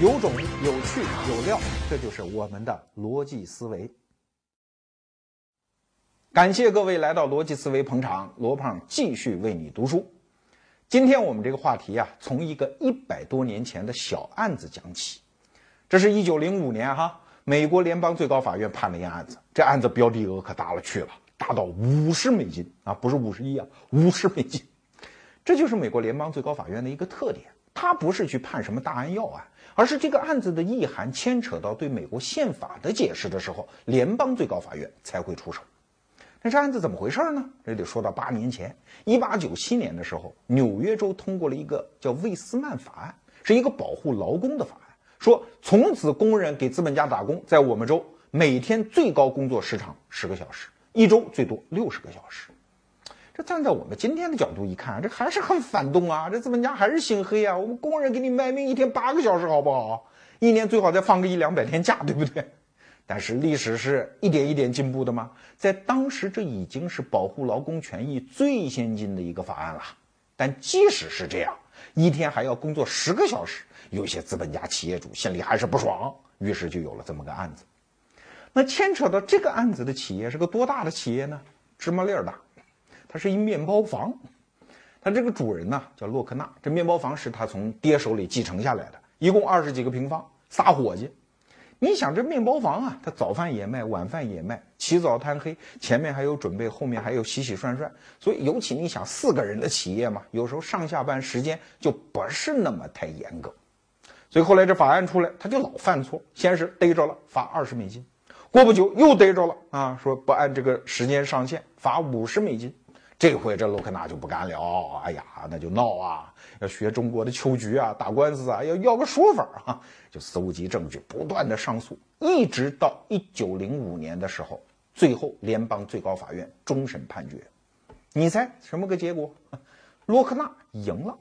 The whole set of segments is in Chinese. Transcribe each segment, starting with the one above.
有种、有趣、有料，这就是我们的逻辑思维。感谢各位来到逻辑思维捧场，罗胖继续为你读书。今天我们这个话题啊，从一个一百多年前的小案子讲起。这是一九零五年哈，美国联邦最高法院判了一案子，这案子标的额可大了去了，大到五十美金啊，不是五十亿啊，五十美金。这就是美国联邦最高法院的一个特点，它不是去判什么大案要案。而是这个案子的意涵牵扯到对美国宪法的解释的时候，联邦最高法院才会出手。那这案子怎么回事呢？这得说到八年前，一八九七年的时候，纽约州通过了一个叫魏斯曼法案，是一个保护劳工的法案，说从此工人给资本家打工，在我们州每天最高工作时长十个小时，一周最多六十个小时。这站在我们今天的角度一看，这还是很反动啊！这资本家还是心黑啊！我们工人给你卖命，一天八个小时，好不好？一年最好再放个一两百天假，对不对？但是历史是一点一点进步的嘛，在当时这已经是保护劳工权益最先进的一个法案了。但即使是这样，一天还要工作十个小时，有些资本家企业主心里还是不爽，于是就有了这么个案子。那牵扯到这个案子的企业是个多大的企业呢？芝麻粒儿大。它是一面包房，它这个主人呢叫洛克纳，这面包房是他从爹手里继承下来的，一共二十几个平方，仨伙计。你想这面包房啊，他早饭也卖，晚饭也卖，起早贪黑，前面还有准备，后面还有洗洗涮涮，所以尤其你想四个人的企业嘛，有时候上下班时间就不是那么太严格，所以后来这法案出来，他就老犯错，先是逮着了罚二十美金，过不久又逮着了啊，说不按这个时间上限，罚五十美金。这回这洛克纳就不干了，哎呀，那就闹啊，要学中国的秋菊啊，打官司啊，要要个说法啊，就搜集证据，不断的上诉，一直到一九零五年的时候，最后联邦最高法院终审判决，你猜什么个结果？洛克纳赢了，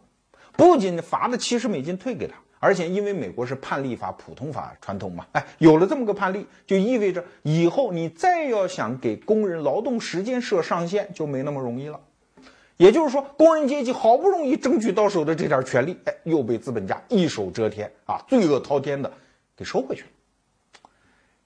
不仅罚了七十美金退给他。而且，因为美国是判例法、普通法传统嘛，哎，有了这么个判例，就意味着以后你再要想给工人劳动时间设上限，就没那么容易了。也就是说，工人阶级好不容易争取到手的这点权利，哎，又被资本家一手遮天啊，罪恶滔天的给收回去了。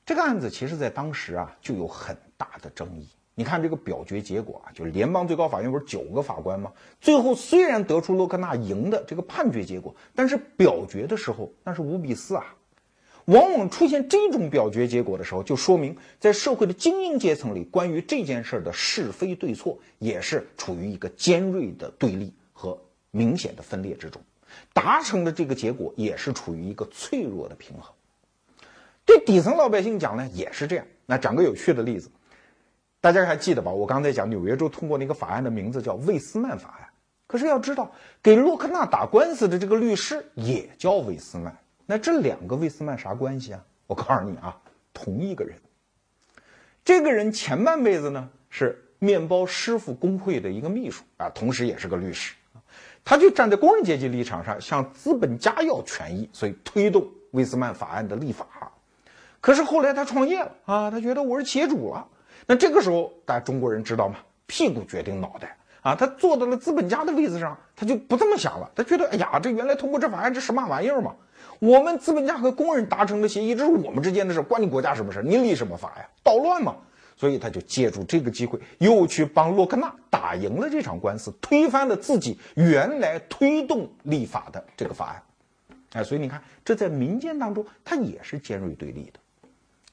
这个案子其实在当时啊，就有很大的争议。你看这个表决结果啊，就是联邦最高法院不是九个法官吗？最后虽然得出洛克纳赢的这个判决结果，但是表决的时候那是五比四啊。往往出现这种表决结果的时候，就说明在社会的精英阶层里，关于这件事的是非对错也是处于一个尖锐的对立和明显的分裂之中，达成的这个结果也是处于一个脆弱的平衡。对底层老百姓讲呢，也是这样。那讲个有趣的例子。大家还记得吧？我刚才讲纽约州通过那个法案的名字叫魏斯曼法案。可是要知道，给洛克纳打官司的这个律师也叫魏斯曼。那这两个魏斯曼啥关系啊？我告诉你啊，同一个人。这个人前半辈子呢是面包师傅工会的一个秘书啊，同时也是个律师他就站在工人阶级立场上，向资本家要权益，所以推动魏斯曼法案的立法。可是后来他创业了啊，他觉得我是企业主了。那这个时候，大家中国人知道吗？屁股决定脑袋啊！他坐到了资本家的位子上，他就不这么想了。他觉得，哎呀，这原来通过这法案，这什么玩意儿嘛？我们资本家和工人达成的协议，这是我们之间的事，关你国家什么事？你立什么法呀？捣乱嘛！所以他就借助这个机会，又去帮洛克纳打赢了这场官司，推翻了自己原来推动立法的这个法案。哎，所以你看，这在民间当中，他也是尖锐对立的。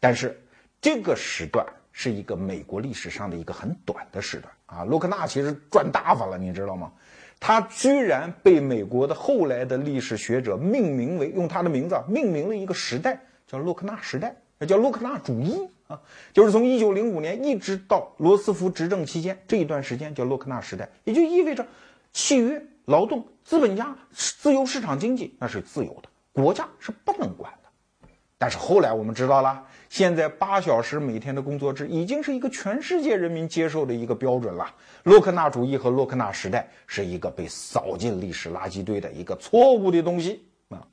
但是这个时段。是一个美国历史上的一个很短的时段啊，洛克纳其实赚大发了，你知道吗？他居然被美国的后来的历史学者命名为用他的名字命名了一个时代，叫洛克纳时代，那叫洛克纳主义啊，就是从一九零五年一直到罗斯福执政期间这一段时间叫洛克纳时代，也就意味着契约、劳动、资本家、自由市场经济那是自由的，国家是不能管的。但是后来我们知道了。现在八小时每天的工作制已经是一个全世界人民接受的一个标准了。洛克纳主义和洛克纳时代是一个被扫进历史垃圾堆的一个错误的东西啊！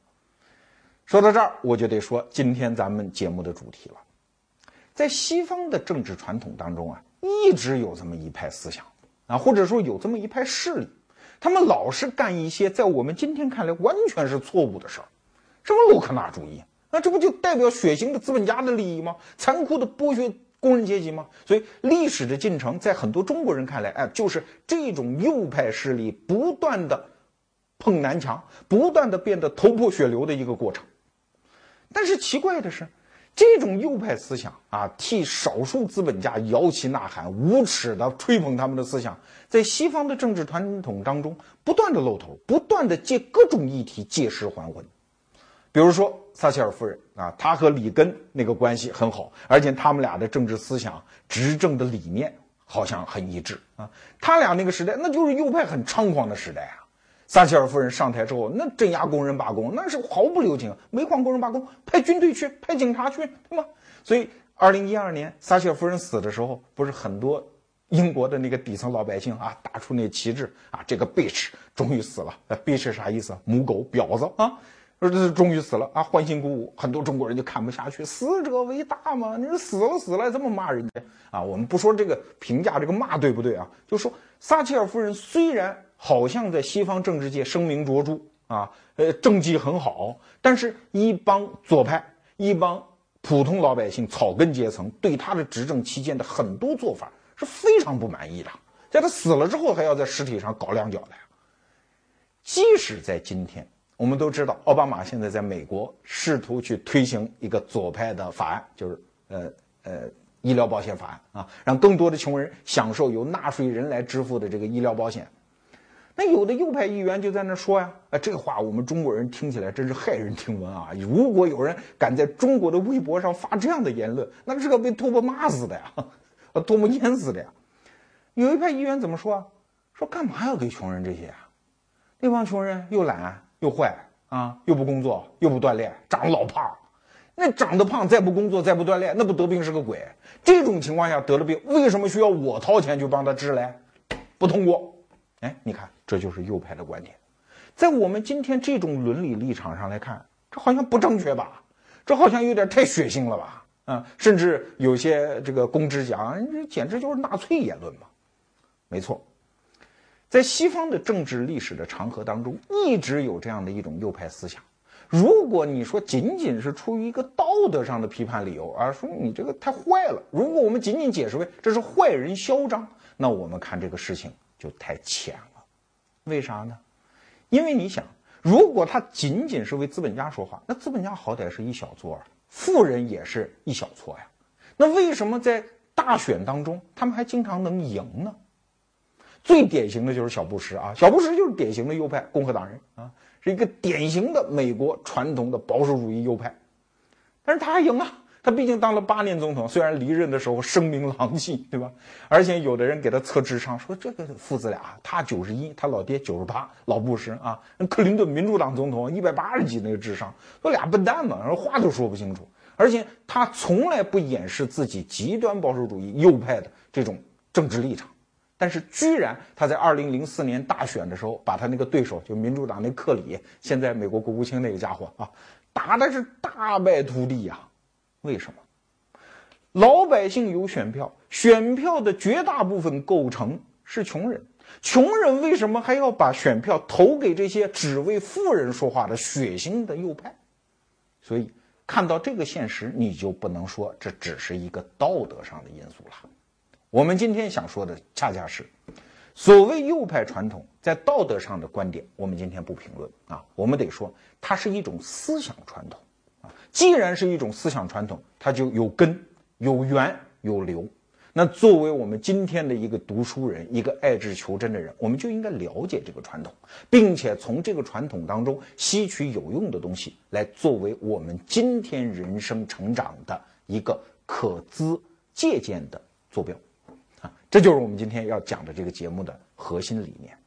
说到这儿，我就得说今天咱们节目的主题了。在西方的政治传统当中啊，一直有这么一派思想啊，或者说有这么一派势力，他们老是干一些在我们今天看来完全是错误的事儿。什么洛克纳主义？那这不就代表血腥的资本家的利益吗？残酷的剥削工人阶级吗？所以历史的进程在很多中国人看来，哎，就是这种右派势力不断的碰南墙，不断的变得头破血流的一个过程。但是奇怪的是。这种右派思想啊，替少数资本家摇旗呐喊、无耻的吹捧他们的思想，在西方的政治传统当中不断的露头，不断的借各种议题借尸还魂。比如说撒切尔夫人啊，她和里根那个关系很好，而且他们俩的政治思想、执政的理念好像很一致啊。他俩那个时代，那就是右派很猖狂的时代啊。撒切尔夫人上台之后，那镇压工人罢工，那是毫不留情。煤矿工人罢工，派军队去，派警察去，对吗？所以，二零一二年撒切尔夫人死的时候，不是很多英国的那个底层老百姓啊，打出那旗帜啊，这个 bitch 终于死了。bitch 啥意思？母狗、婊子啊，说这终于死了啊，欢欣鼓舞。很多中国人就看不下去，死者为大嘛，你说死了死了，这么骂人家啊？我们不说这个评价，这个骂对不对啊？就说撒切尔夫人虽然。好像在西方政治界声名卓著啊，呃，政绩很好，但是一帮左派、一帮普通老百姓、草根阶层对他的执政期间的很多做法是非常不满意的。在他死了之后，还要在尸体上搞两脚的。即使在今天，我们都知道，奥巴马现在在美国试图去推行一个左派的法案，就是呃呃医疗保险法案啊，让更多的穷人享受由纳税人来支付的这个医疗保险。那有的右派议员就在那说呀，啊，这话我们中国人听起来真是骇人听闻啊！如果有人敢在中国的微博上发这样的言论，那是要被唾沫骂死的呀，啊，唾沫淹死的呀。有一派议员怎么说？说干嘛要给穷人这些啊？那帮穷人又懒又坏啊，又不工作又不锻炼，长得老胖。那长得胖再不工作再不锻炼，那不得病是个鬼。这种情况下得了病，为什么需要我掏钱去帮他治嘞？不通过。哎，你看，这就是右派的观点，在我们今天这种伦理立场上来看，这好像不正确吧？这好像有点太血腥了吧？啊，甚至有些这个公知讲，这简直就是纳粹言论嘛。没错，在西方的政治历史的长河当中，一直有这样的一种右派思想。如果你说仅仅是出于一个道德上的批判理由啊，说你这个太坏了，如果我们仅仅解释为这是坏人嚣张，那我们看这个事情。就太浅了，为啥呢？因为你想，如果他仅仅是为资本家说话，那资本家好歹是一小撮啊，富人也是一小撮呀。那为什么在大选当中，他们还经常能赢呢？最典型的就是小布什啊，小布什就是典型的右派共和党人啊，是一个典型的美国传统的保守主义右派，但是他还赢啊。他毕竟当了八年总统，虽然离任的时候声名狼藉，对吧？而且有的人给他测智商，说这个父子俩，他九十一，他老爹九十八，老布什啊，克林顿民主党总统一百八十几那个智商，说俩笨蛋嘛，说话都说不清楚。而且他从来不掩饰自己极端保守主义右派的这种政治立场，但是居然他在二零零四年大选的时候，把他那个对手就民主党那克里，现在美国国务卿那个家伙啊，打的是大败涂地呀。为什么老百姓有选票？选票的绝大部分构成是穷人，穷人为什么还要把选票投给这些只为富人说话的血腥的右派？所以看到这个现实，你就不能说这只是一个道德上的因素了。我们今天想说的，恰恰是所谓右派传统在道德上的观点，我们今天不评论啊，我们得说它是一种思想传统啊。既然是一种思想传统，它就有根、有源、有流。那作为我们今天的一个读书人，一个爱智求真的人，我们就应该了解这个传统，并且从这个传统当中吸取有用的东西，来作为我们今天人生成长的一个可资借鉴的坐标。这就是我们今天要讲的这个节目的核心理念。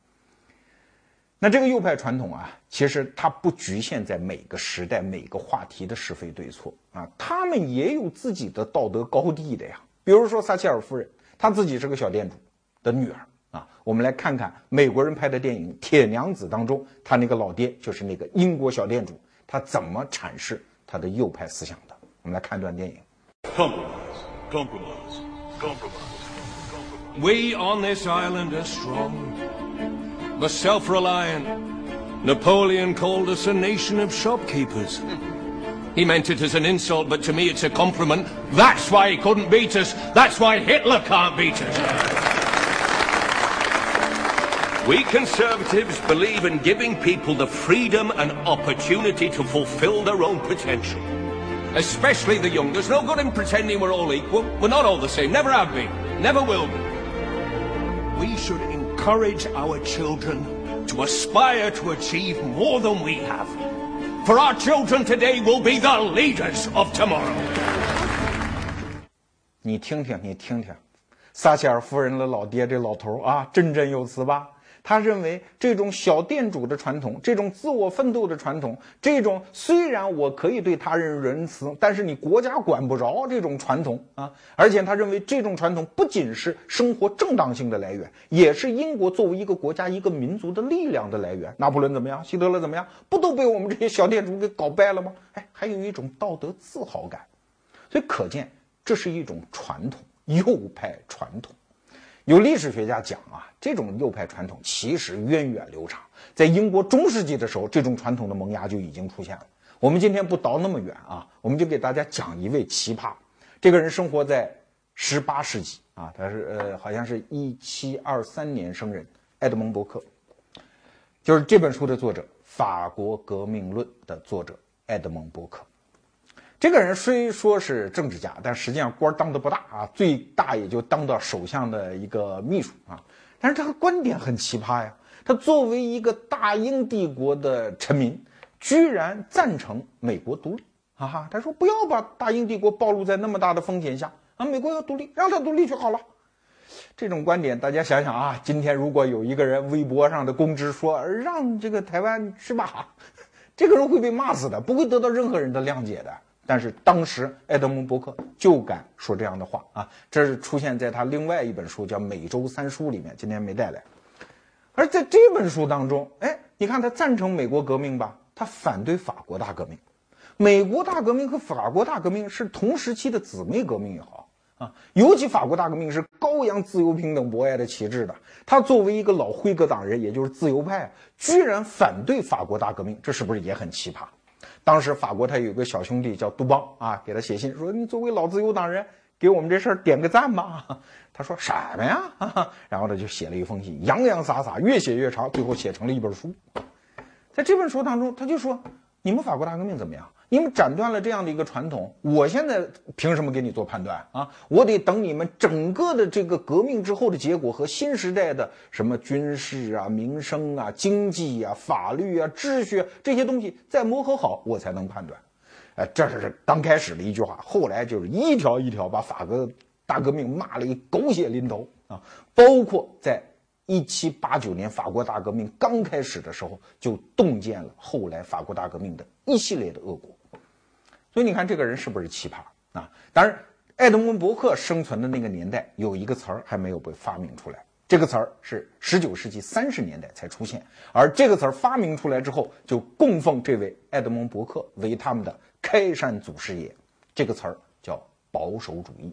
那这个右派传统啊，其实它不局限在每个时代、每个话题的是非对错啊，他们也有自己的道德高地的呀。比如说撒切尔夫人，她自己是个小店主的女儿啊。我们来看看美国人拍的电影《铁娘子》当中，她那个老爹就是那个英国小店主，他怎么阐释他的右派思想的？我们来看一段电影。Compromise, compromise, compromise. We on this island are strong. the self reliant, Napoleon called us a nation of shopkeepers. He meant it as an insult, but to me it's a compliment. That's why he couldn't beat us. That's why Hitler can't beat us. We Conservatives believe in giving people the freedom and opportunity to fulfill their own potential. Especially the young. There's no good in pretending we're all equal. We're not all the same. Never have been. Never will be We should encourage our children to aspire to achieve more than we have. For our children today will be the leaders of tomorrow. 你听听，你听听，撒切尔夫人的老爹这老头啊，振振有词吧？ 他认为这种小店主的传统，这种自我奋斗的传统，这种虽然我可以对他人仁慈，但是你国家管不着这种传统啊。而且他认为这种传统不仅是生活正当性的来源，也是英国作为一个国家、一个民族的力量的来源。拿破仑怎么样？希特勒怎么样？不都被我们这些小店主给搞败了吗？哎，还有一种道德自豪感。所以可见，这是一种传统，右派传统。有历史学家讲啊，这种右派传统其实源远流长，在英国中世纪的时候，这种传统的萌芽就已经出现了。我们今天不倒那么远啊，我们就给大家讲一位奇葩。这个人生活在十八世纪啊，他是呃，好像是一七二三年生人，埃德蒙·伯克，就是这本书的作者，《法国革命论》的作者埃德蒙·伯克。这个人虽说是政治家，但实际上官当的不大啊，最大也就当到首相的一个秘书啊。但是他的观点很奇葩呀，他作为一个大英帝国的臣民，居然赞成美国独立，哈哈，他说不要把大英帝国暴露在那么大的风险下啊，美国要独立，让他独立就好了。这种观点，大家想想啊，今天如果有一个人微博上的公知说让这个台湾去吧，这个人会被骂死的，不会得到任何人的谅解的。但是当时埃德蒙·伯克就敢说这样的话啊，这是出现在他另外一本书叫《美洲三书》里面，今天没带来。而在这本书当中，哎，你看他赞成美国革命吧，他反对法国大革命。美国大革命和法国大革命是同时期的姊妹革命也好啊，尤其法国大革命是高扬自由、平等、博爱的旗帜的。他作为一个老辉格党人，也就是自由派，居然反对法国大革命，这是不是也很奇葩？当时法国他有个小兄弟叫杜邦啊，给他写信说：“你作为老自由党人，给我们这事儿点个赞吧。”他说：“什么呀？”然后他就写了一封信，洋洋洒洒，越写越长，最后写成了一本书。在这本书当中，他就说：“你们法国大革命怎么样？”你们斩断了这样的一个传统，我现在凭什么给你做判断啊？我得等你们整个的这个革命之后的结果和新时代的什么军事啊、民生啊、经济啊、法律啊、秩序啊这些东西再磨合好，我才能判断。哎，这是刚开始的一句话，后来就是一条一条把法国大革命骂了一狗血淋头啊！包括在一七八九年法国大革命刚开始的时候，就洞见了后来法国大革命的一系列的恶果。所以你看这个人是不是奇葩啊？当然，爱德蒙·伯克生存的那个年代有一个词儿还没有被发明出来，这个词儿是十九世纪三十年代才出现。而这个词儿发明出来之后，就供奉这位爱德蒙·伯克为他们的开山祖师爷。这个词儿叫保守主义。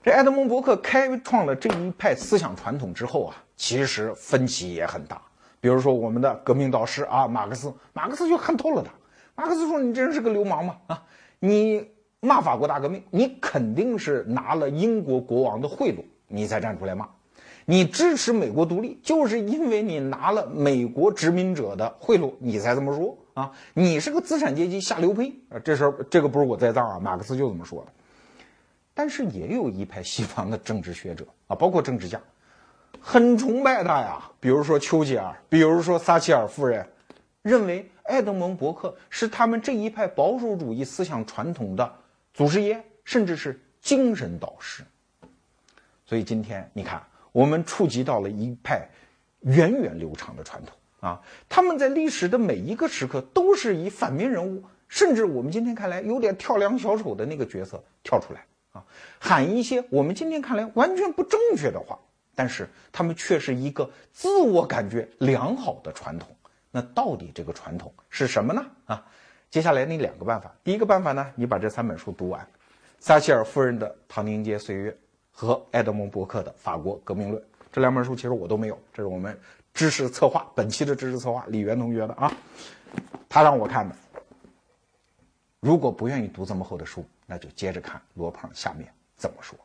这爱德蒙·伯克开创了这一派思想传统之后啊，其实分歧也很大。比如说我们的革命导师啊，马克思，马克思就看透了他。马克思说：“你真是个流氓嘛！啊，你骂法国大革命，你肯定是拿了英国国王的贿赂，你才站出来骂。你支持美国独立，就是因为你拿了美国殖民者的贿赂，你才这么说啊！你是个资产阶级下流胚啊！这事儿，这个不是我栽赃啊，马克思就这么说的。但是也有一派西方的政治学者啊，包括政治家，很崇拜他呀，比如说丘吉尔，比如说撒切尔夫人，认为。”爱德蒙·伯克是他们这一派保守主义思想传统的祖师爷，甚至是精神导师。所以今天你看，我们触及到了一派源远流长的传统啊！他们在历史的每一个时刻都是以反面人物，甚至我们今天看来有点跳梁小丑的那个角色跳出来啊，喊一些我们今天看来完全不正确的话，但是他们却是一个自我感觉良好的传统。那到底这个传统是什么呢？啊，接下来你两个办法。第一个办法呢，你把这三本书读完，撒切尔夫人的《唐宁街岁月》和爱德蒙·伯克的《法国革命论》这两本书，其实我都没有，这是我们知识策划，本期的知识策划李源同学的啊，他让我看的。如果不愿意读这么厚的书，那就接着看罗胖下面怎么说。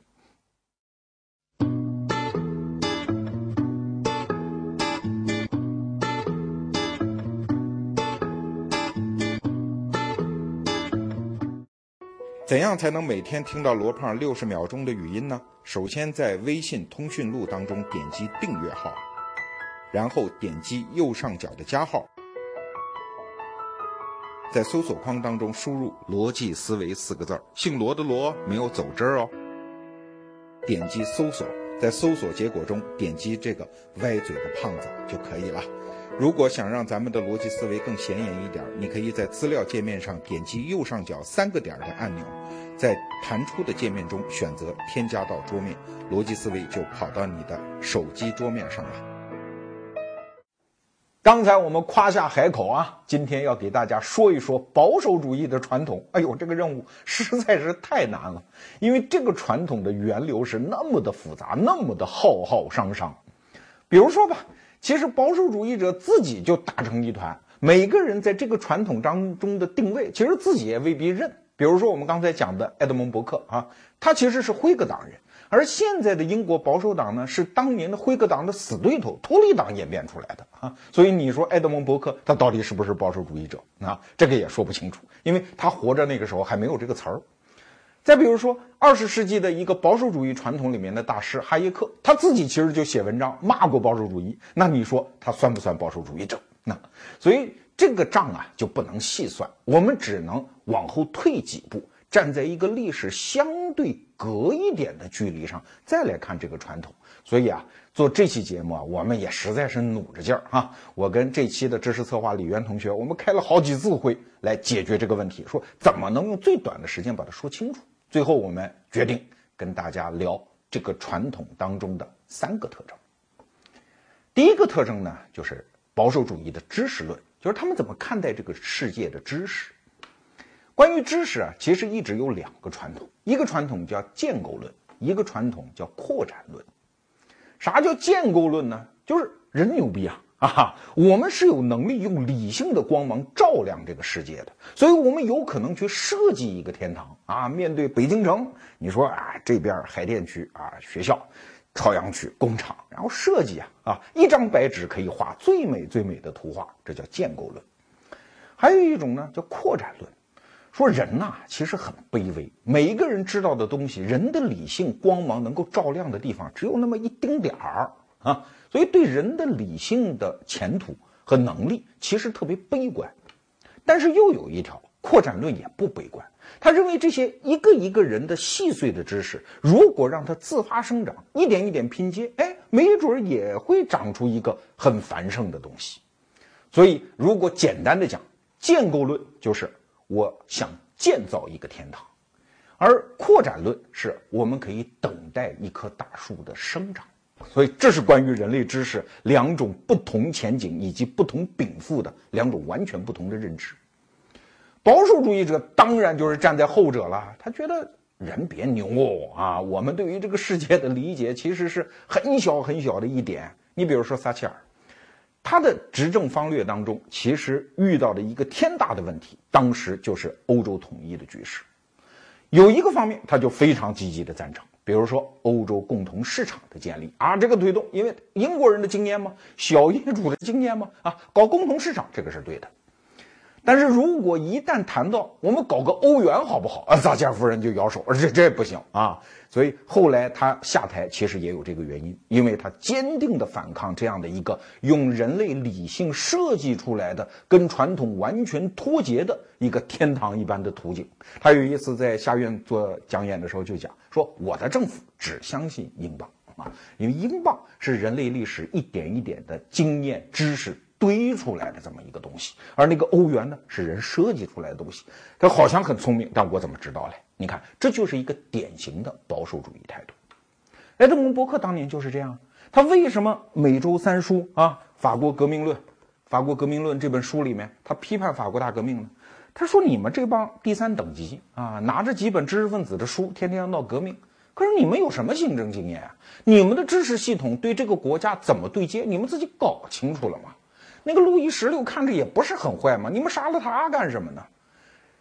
怎样才能每天听到罗胖六十秒钟的语音呢？首先在微信通讯录当中点击订阅号，然后点击右上角的加号，在搜索框当中输入“逻辑思维”四个字儿，姓罗的罗没有走之儿哦。点击搜索，在搜索结果中点击这个歪嘴的胖子就可以了。如果想让咱们的逻辑思维更显眼一点，你可以在资料界面上点击右上角三个点的按钮，在弹出的界面中选择添加到桌面，逻辑思维就跑到你的手机桌面上了。刚才我们夸下海口啊，今天要给大家说一说保守主义的传统。哎呦，这个任务实在是太难了，因为这个传统的源流是那么的复杂，那么的浩浩汤汤。比如说吧。其实保守主义者自己就打成一团，每个人在这个传统当中的定位，其实自己也未必认。比如说我们刚才讲的埃德蒙·伯克啊，他其实是辉格党人，而现在的英国保守党呢，是当年的辉格党的死对头托利党演变出来的啊。所以你说埃德蒙·伯克他到底是不是保守主义者啊？这个也说不清楚，因为他活着那个时候还没有这个词儿。再比如说，二十世纪的一个保守主义传统里面的大师哈耶克，他自己其实就写文章骂过保守主义。那你说他算不算保守主义者？那所以这个账啊就不能细算，我们只能往后退几步，站在一个历史相对隔一点的距离上再来看这个传统。所以啊，做这期节目啊，我们也实在是努着劲儿哈。我跟这期的知识策划李渊同学，我们开了好几次会来解决这个问题，说怎么能用最短的时间把它说清楚。最后，我们决定跟大家聊这个传统当中的三个特征。第一个特征呢，就是保守主义的知识论，就是他们怎么看待这个世界的知识。关于知识啊，其实一直有两个传统，一个传统叫建构论，一个传统叫扩展论。啥叫建构论呢？就是人牛逼啊！啊，我们是有能力用理性的光芒照亮这个世界的，所以我们有可能去设计一个天堂啊。面对北京城，你说啊，这边海淀区啊，学校，朝阳区工厂，然后设计啊啊，一张白纸可以画最美最美的图画，这叫建构论。还有一种呢，叫扩展论，说人呐其实很卑微，每一个人知道的东西，人的理性光芒能够照亮的地方只有那么一丁点儿啊。所以，对人的理性的前途和能力，其实特别悲观。但是，又有一条扩展论也不悲观。他认为，这些一个一个人的细碎的知识，如果让它自发生长，一点一点拼接，哎，没准也会长出一个很繁盛的东西。所以，如果简单的讲，建构论就是我想建造一个天堂，而扩展论是我们可以等待一棵大树的生长。所以，这是关于人类知识两种不同前景以及不同禀赋的两种完全不同的认知。保守主义者当然就是站在后者了，他觉得人别牛啊，我们对于这个世界的理解其实是很小很小的一点。你比如说撒切尔，他的执政方略当中其实遇到的一个天大的问题，当时就是欧洲统一的局势。有一个方面，他就非常积极的赞成。比如说欧洲共同市场的建立啊，这个推动，因为英国人的经验嘛，小业主的经验嘛，啊，搞共同市场这个是对的。但是如果一旦谈到我们搞个欧元好不好啊，撒切尔夫人就摇手，这这不行啊。所以后来他下台，其实也有这个原因，因为他坚定的反抗这样的一个用人类理性设计出来的、跟传统完全脱节的一个天堂一般的途径。他有一次在下院做讲演的时候就讲说：“我的政府只相信英镑啊，因为英镑是人类历史一点一点的经验知识。”堆出来的这么一个东西，而那个欧元呢，是人设计出来的东西。他好像很聪明，但我怎么知道嘞？你看，这就是一个典型的保守主义态度。埃德蒙·伯克当年就是这样。他为什么每周三书啊？法国革命论，法国革命论这本书里面，他批判法国大革命呢？他说：“你们这帮第三等级啊，拿着几本知识分子的书，天天要闹革命，可是你们有什么行政经验啊？你们的知识系统对这个国家怎么对接？你们自己搞清楚了吗？那个路易十六看着也不是很坏嘛，你们杀了他干什么呢？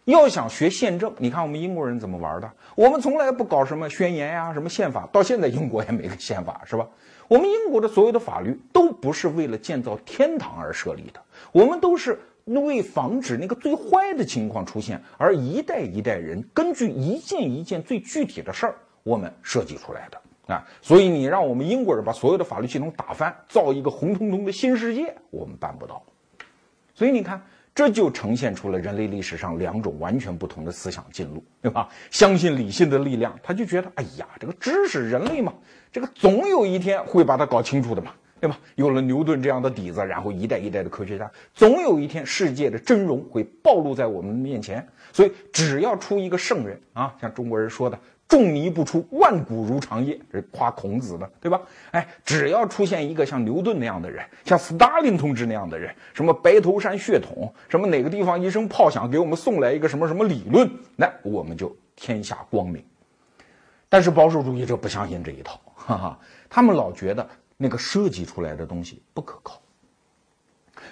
要想学宪政，你看我们英国人怎么玩的？我们从来不搞什么宣言呀，什么宪法，到现在英国也没个宪法，是吧？我们英国的所有的法律都不是为了建造天堂而设立的，我们都是为防止那个最坏的情况出现，而一代一代人根据一件一件最具体的事儿，我们设计出来的啊。所以你让我们英国人把所有的法律系统打翻，造一个红彤彤的新世界，我们办不到。所以你看。这就呈现出了人类历史上两种完全不同的思想进路，对吧？相信理性的力量，他就觉得，哎呀，这个知识，人类嘛，这个总有一天会把它搞清楚的嘛，对吧？有了牛顿这样的底子，然后一代一代的科学家，总有一天世界的真容会暴露在我们面前。所以，只要出一个圣人啊，像中国人说的。仲尼不出，万古如长夜，这夸孔子的，对吧？哎，只要出现一个像牛顿那样的人，像斯大林同志那样的人，什么白头山血统，什么哪个地方一声炮响给我们送来一个什么什么理论，那我们就天下光明。但是保守主义者不相信这一套，哈哈，他们老觉得那个设计出来的东西不可靠。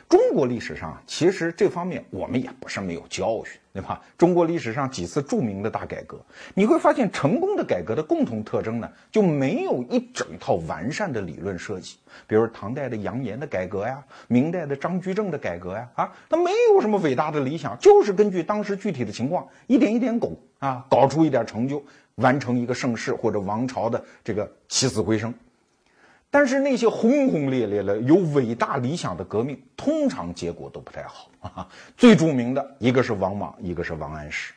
中国历史上其实这方面我们也不是没有教训，对吧？中国历史上几次著名的大改革，你会发现成功的改革的共同特征呢，就没有一整套完善的理论设计。比如唐代的杨炎的改革呀，明代的张居正的改革呀，啊，他没有什么伟大的理想，就是根据当时具体的情况一点一点拱啊，搞出一点成就，完成一个盛世或者王朝的这个起死回生。但是那些轰轰烈烈的有伟大理想的革命，通常结果都不太好啊。最著名的一个是王莽，一个是王安石。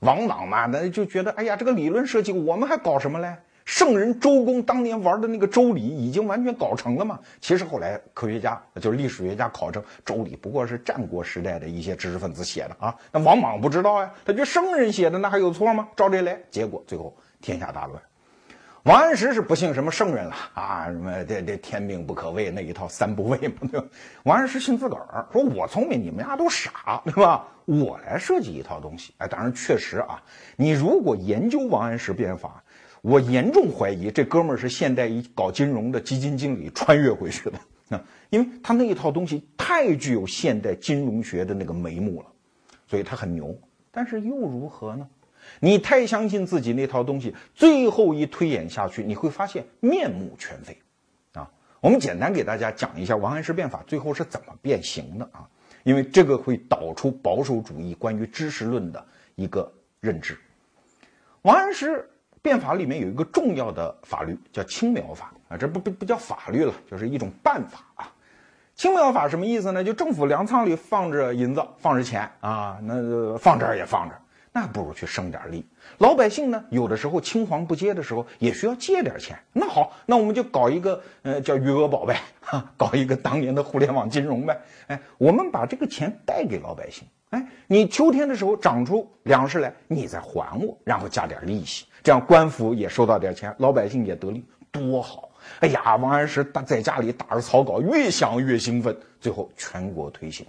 王莽嘛，那就觉得，哎呀，这个理论设计我们还搞什么嘞？圣人周公当年玩的那个周礼已经完全搞成了嘛。其实后来科学家就是历史学家考证，周礼不过是战国时代的一些知识分子写的啊。那王莽不知道呀，他觉得圣人写的那还有错吗？照这来，结果最后天下大乱。王安石是不信什么圣人了啊，什么这这天命不可畏那一套三不畏嘛，对吧？王安石信自个儿，说我聪明，你们家都傻，对吧？我来设计一套东西。哎，当然确实啊，你如果研究王安石变法，我严重怀疑这哥们儿是现代一搞金融的基金经理穿越回去的啊，因为他那一套东西太具有现代金融学的那个眉目了，所以他很牛。但是又如何呢？你太相信自己那套东西，最后一推演下去，你会发现面目全非，啊！我们简单给大家讲一下王安石变法最后是怎么变形的啊，因为这个会导出保守主义关于知识论的一个认知。王安石变法里面有一个重要的法律叫青苗法啊，这不不不叫法律了，就是一种办法啊。青苗法什么意思呢？就政府粮仓里放着银子，放着钱啊，那放这儿也放着。那不如去生点力。老百姓呢，有的时候青黄不接的时候，也需要借点钱。那好，那我们就搞一个，呃，叫余额宝呗，哈，搞一个当年的互联网金融呗。哎，我们把这个钱贷给老百姓。哎，你秋天的时候长出粮食来，你再还我，然后加点利息，这样官府也收到点钱，老百姓也得利，多好！哎呀，王安石打在家里打着草稿，越想越兴奋，最后全国推行。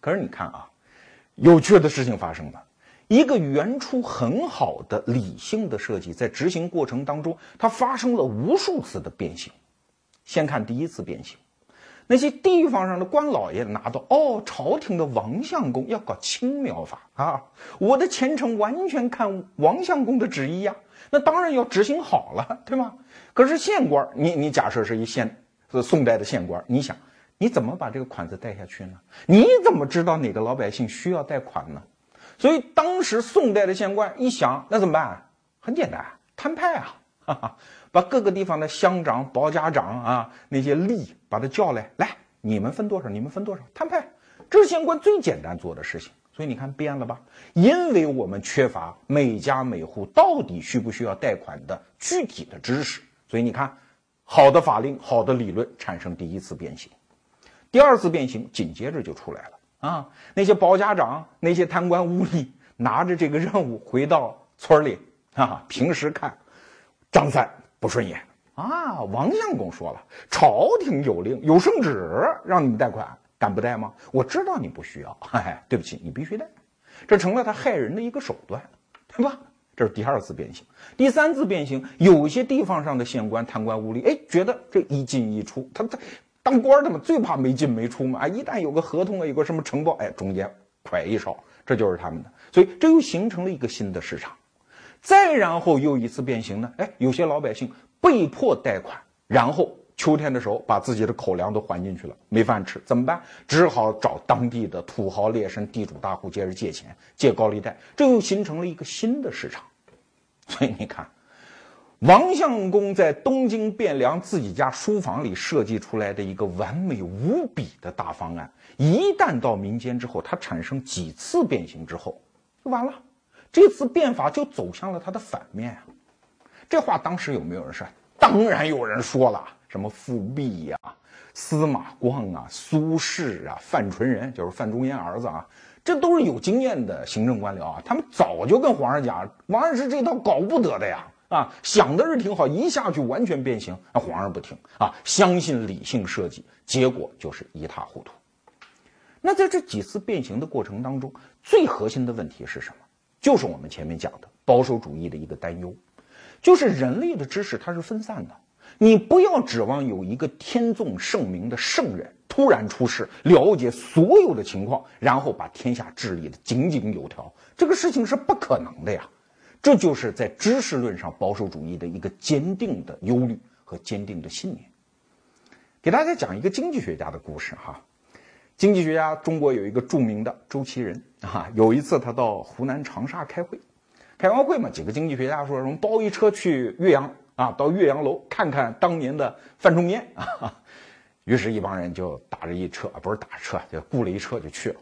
可是你看啊，有趣的事情发生了。一个原初很好的理性的设计，在执行过程当中，它发生了无数次的变形。先看第一次变形，那些地方上的官老爷拿到哦，朝廷的王相公要搞青苗法啊，我的前程完全看王相公的旨意呀，那当然要执行好了，对吗？可是县官，你你假设是一县，是宋代的县官，你想你怎么把这个款子贷下去呢？你怎么知道哪个老百姓需要贷款呢？所以当时宋代的县官一想，那怎么办？很简单，摊派啊，哈哈，把各个地方的乡长、保家长啊，那些吏把他叫来，来，你们分多少？你们分多少？摊派，这是县官最简单做的事情。所以你看变了吧？因为我们缺乏每家每户到底需不需要贷款的具体的知识，所以你看，好的法令、好的理论产生第一次变形，第二次变形紧接着就出来了。啊，那些包家长、那些贪官污吏拿着这个任务回到村里啊，平时看张三不顺眼啊，王相公说了，朝廷有令有圣旨让你们贷款，敢不贷吗？我知道你不需要，哎，对不起，你必须贷，这成了他害人的一个手段，对吧？这是第二次变形。第三次变形，有些地方上的县官贪官污吏，哎，觉得这一进一出，他他当官的嘛，最怕没进没出嘛，啊，一旦有个合同啊，有个什么承包，哎，中间快一勺，这就是他们的，所以这又形成了一个新的市场。再然后又一次变形呢，哎，有些老百姓被迫贷款，然后。秋天的时候，把自己的口粮都还进去了，没饭吃，怎么办？只好找当地的土豪劣绅、地主大户接着借钱，借高利贷，这又形成了一个新的市场。所以你看，王相公在东京汴梁自己家书房里设计出来的一个完美无比的大方案，一旦到民间之后，它产生几次变形之后，就完了。这次变法就走向了它的反面啊！这话当时有没有人说？当然有人说了。什么富弼呀、司马光啊、苏轼啊、范纯仁，就是范仲淹儿子啊，这都是有经验的行政官僚啊。他们早就跟皇上讲，王安石这套搞不得的呀，啊，想的是挺好，一下去完全变形，那皇上不听啊，相信理性设计，结果就是一塌糊涂。那在这几次变形的过程当中，最核心的问题是什么？就是我们前面讲的保守主义的一个担忧，就是人类的知识它是分散的。你不要指望有一个天纵圣明的圣人突然出世，了解所有的情况，然后把天下治理的井井有条，这个事情是不可能的呀。这就是在知识论上保守主义的一个坚定的忧虑和坚定的信念。给大家讲一个经济学家的故事哈。经济学家中国有一个著名的周其仁啊，有一次他到湖南长沙开会，开完会嘛，几个经济学家说什么包一车去岳阳。啊，到岳阳楼看看当年的范仲淹啊，于是，一帮人就打着一车啊，不是打车，就雇了一车就去了。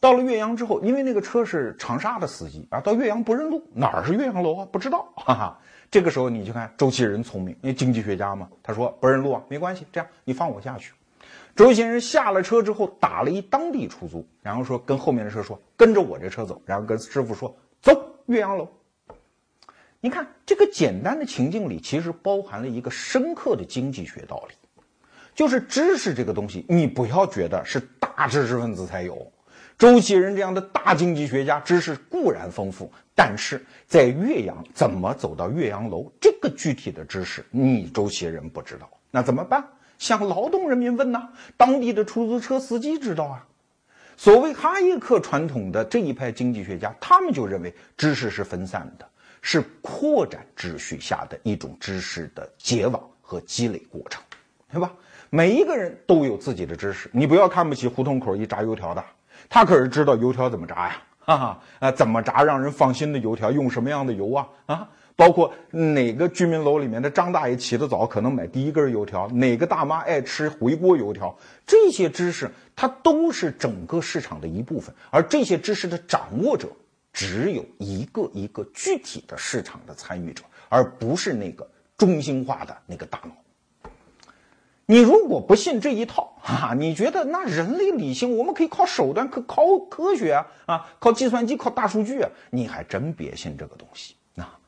到了岳阳之后，因为那个车是长沙的司机啊，到岳阳不认路，哪儿是岳阳楼啊？不知道，哈哈。这个时候你就看周其仁聪明，因为经济学家嘛，他说不认路啊，没关系，这样你放我下去。周其仁下了车之后，打了一当地出租，然后说跟后面的车说跟着我这车走，然后跟师傅说走岳阳楼。你看这个简单的情境里，其实包含了一个深刻的经济学道理，就是知识这个东西，你不要觉得是大知识分子才有。周其仁这样的大经济学家，知识固然丰富，但是在岳阳怎么走到岳阳楼，这个具体的知识，你周其仁不知道，那怎么办？向劳动人民问呐，当地的出租车司机知道啊。所谓哈耶克传统的这一派经济学家，他们就认为知识是分散的。是扩展秩序下的一种知识的结网和积累过程，对吧？每一个人都有自己的知识，你不要看不起胡同口一炸油条的，他可是知道油条怎么炸呀，哈哈，啊，怎么炸让人放心的油条，用什么样的油啊，啊，包括哪个居民楼里面的张大爷起得早，可能买第一根油条，哪个大妈爱吃回锅油条，这些知识它都是整个市场的一部分，而这些知识的掌握者。只有一个一个具体的市场的参与者，而不是那个中心化的那个大脑。你如果不信这一套，哈，你觉得那人类理性我们可以靠手段，可靠科学啊，啊，靠计算机，靠大数据啊，你还真别信这个东西啊。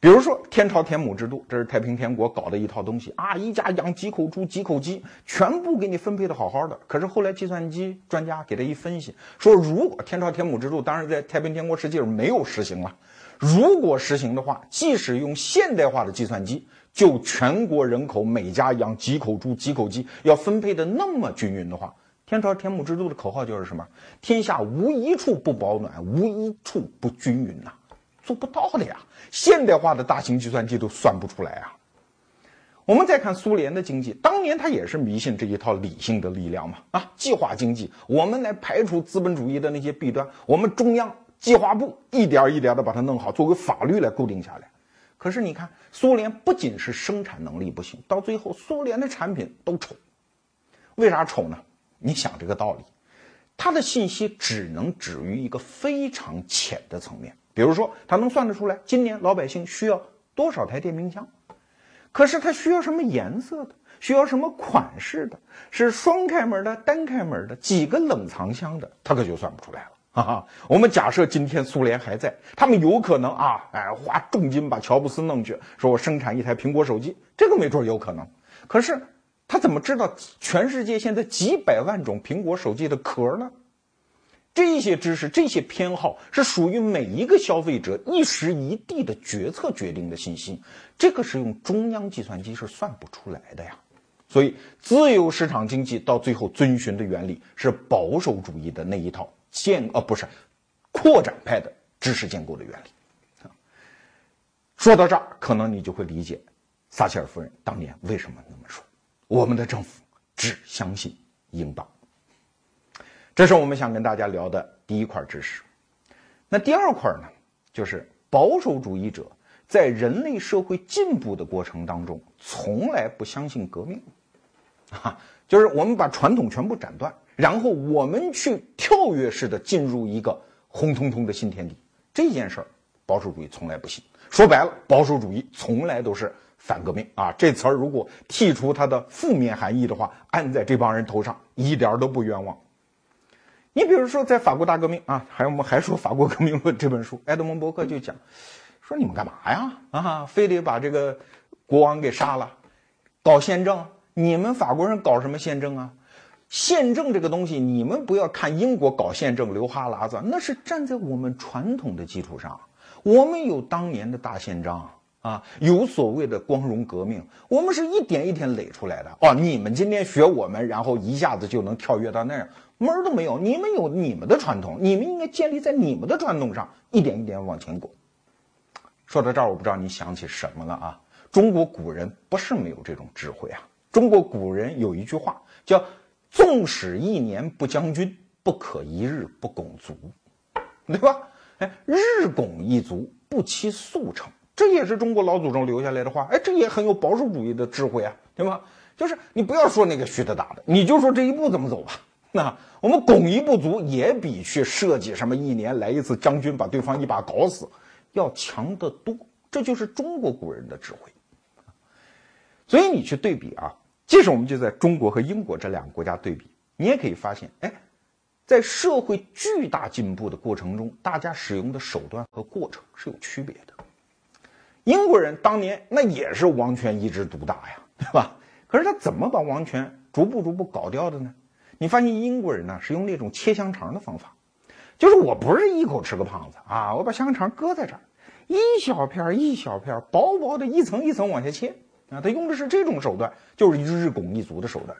比如说天朝田亩制度，这是太平天国搞的一套东西啊，一家养几口猪几口鸡，全部给你分配的好好的。可是后来计算机专家给他一分析，说如果天朝田亩制度，当然在太平天国实际上没有实行了。如果实行的话，即使用现代化的计算机，就全国人口每家养几口猪几口鸡，要分配的那么均匀的话，天朝田亩制度的口号就是什么？天下无一处不保暖，无一处不均匀呐。做不到的呀，现代化的大型计算机都算不出来啊。我们再看苏联的经济，当年他也是迷信这一套理性的力量嘛，啊，计划经济，我们来排除资本主义的那些弊端，我们中央计划部一点一点的把它弄好，作为法律来固定下来。可是你看，苏联不仅是生产能力不行，到最后苏联的产品都丑。为啥丑呢？你想这个道理，它的信息只能止于一个非常浅的层面。比如说，他能算得出来今年老百姓需要多少台电冰箱，可是他需要什么颜色的，需要什么款式的，是双开门的、单开门的，几个冷藏箱的，他可就算不出来了。哈哈，我们假设今天苏联还在，他们有可能啊，哎，花重金把乔布斯弄去，说我生产一台苹果手机，这个没准有可能。可是他怎么知道全世界现在几百万种苹果手机的壳呢？这些知识、这些偏好是属于每一个消费者一时一地的决策决定的信息，这个是用中央计算机是算不出来的呀。所以，自由市场经济到最后遵循的原理是保守主义的那一套建，呃，不是扩展派的知识建构的原理。说到这儿，可能你就会理解撒切尔夫人当年为什么那么说：我们的政府只相信英镑。这是我们想跟大家聊的第一块知识。那第二块呢，就是保守主义者在人类社会进步的过程当中，从来不相信革命，啊，就是我们把传统全部斩断，然后我们去跳跃式的进入一个红彤彤的新天地。这件事儿，保守主义从来不信。说白了，保守主义从来都是反革命。啊。这词儿如果剔除它的负面含义的话，按在这帮人头上一点都不冤枉。你比如说，在法国大革命啊，还有我们还说《法国革命论》这本书，埃德蒙·伯克就讲，说你们干嘛呀？啊，非得把这个国王给杀了，搞宪政？你们法国人搞什么宪政啊？宪政这个东西，你们不要看英国搞宪政流哈喇子，那是站在我们传统的基础上，我们有当年的大宪章。啊，有所谓的光荣革命，我们是一点一点垒出来的。哦，你们今天学我们，然后一下子就能跳跃到那样，门儿都没有。你们有你们的传统，你们应该建立在你们的传统上，一点一点往前走。说到这儿，我不知道你想起什么了啊？中国古人不是没有这种智慧啊。中国古人有一句话叫“纵使一年不将军，不可一日不拱卒”，对吧？哎，日拱一卒，不期速成。这也是中国老祖宗留下来的话，哎，这也很有保守主义的智慧啊，对吗？就是你不要说那个虚的大的，你就说这一步怎么走吧。那我们拱一步足，也比去设计什么一年来一次将军把对方一把搞死要强得多。这就是中国古人的智慧。所以你去对比啊，即使我们就在中国和英国这两个国家对比，你也可以发现，哎，在社会巨大进步的过程中，大家使用的手段和过程是有区别的。英国人当年那也是王权一枝独大呀，对吧？可是他怎么把王权逐步逐步搞掉的呢？你发现英国人呢是用那种切香肠的方法，就是我不是一口吃个胖子啊，我把香肠搁在这儿，一小片一小片，薄薄的一层一层往下切啊。他用的是这种手段，就是日拱一卒的手段。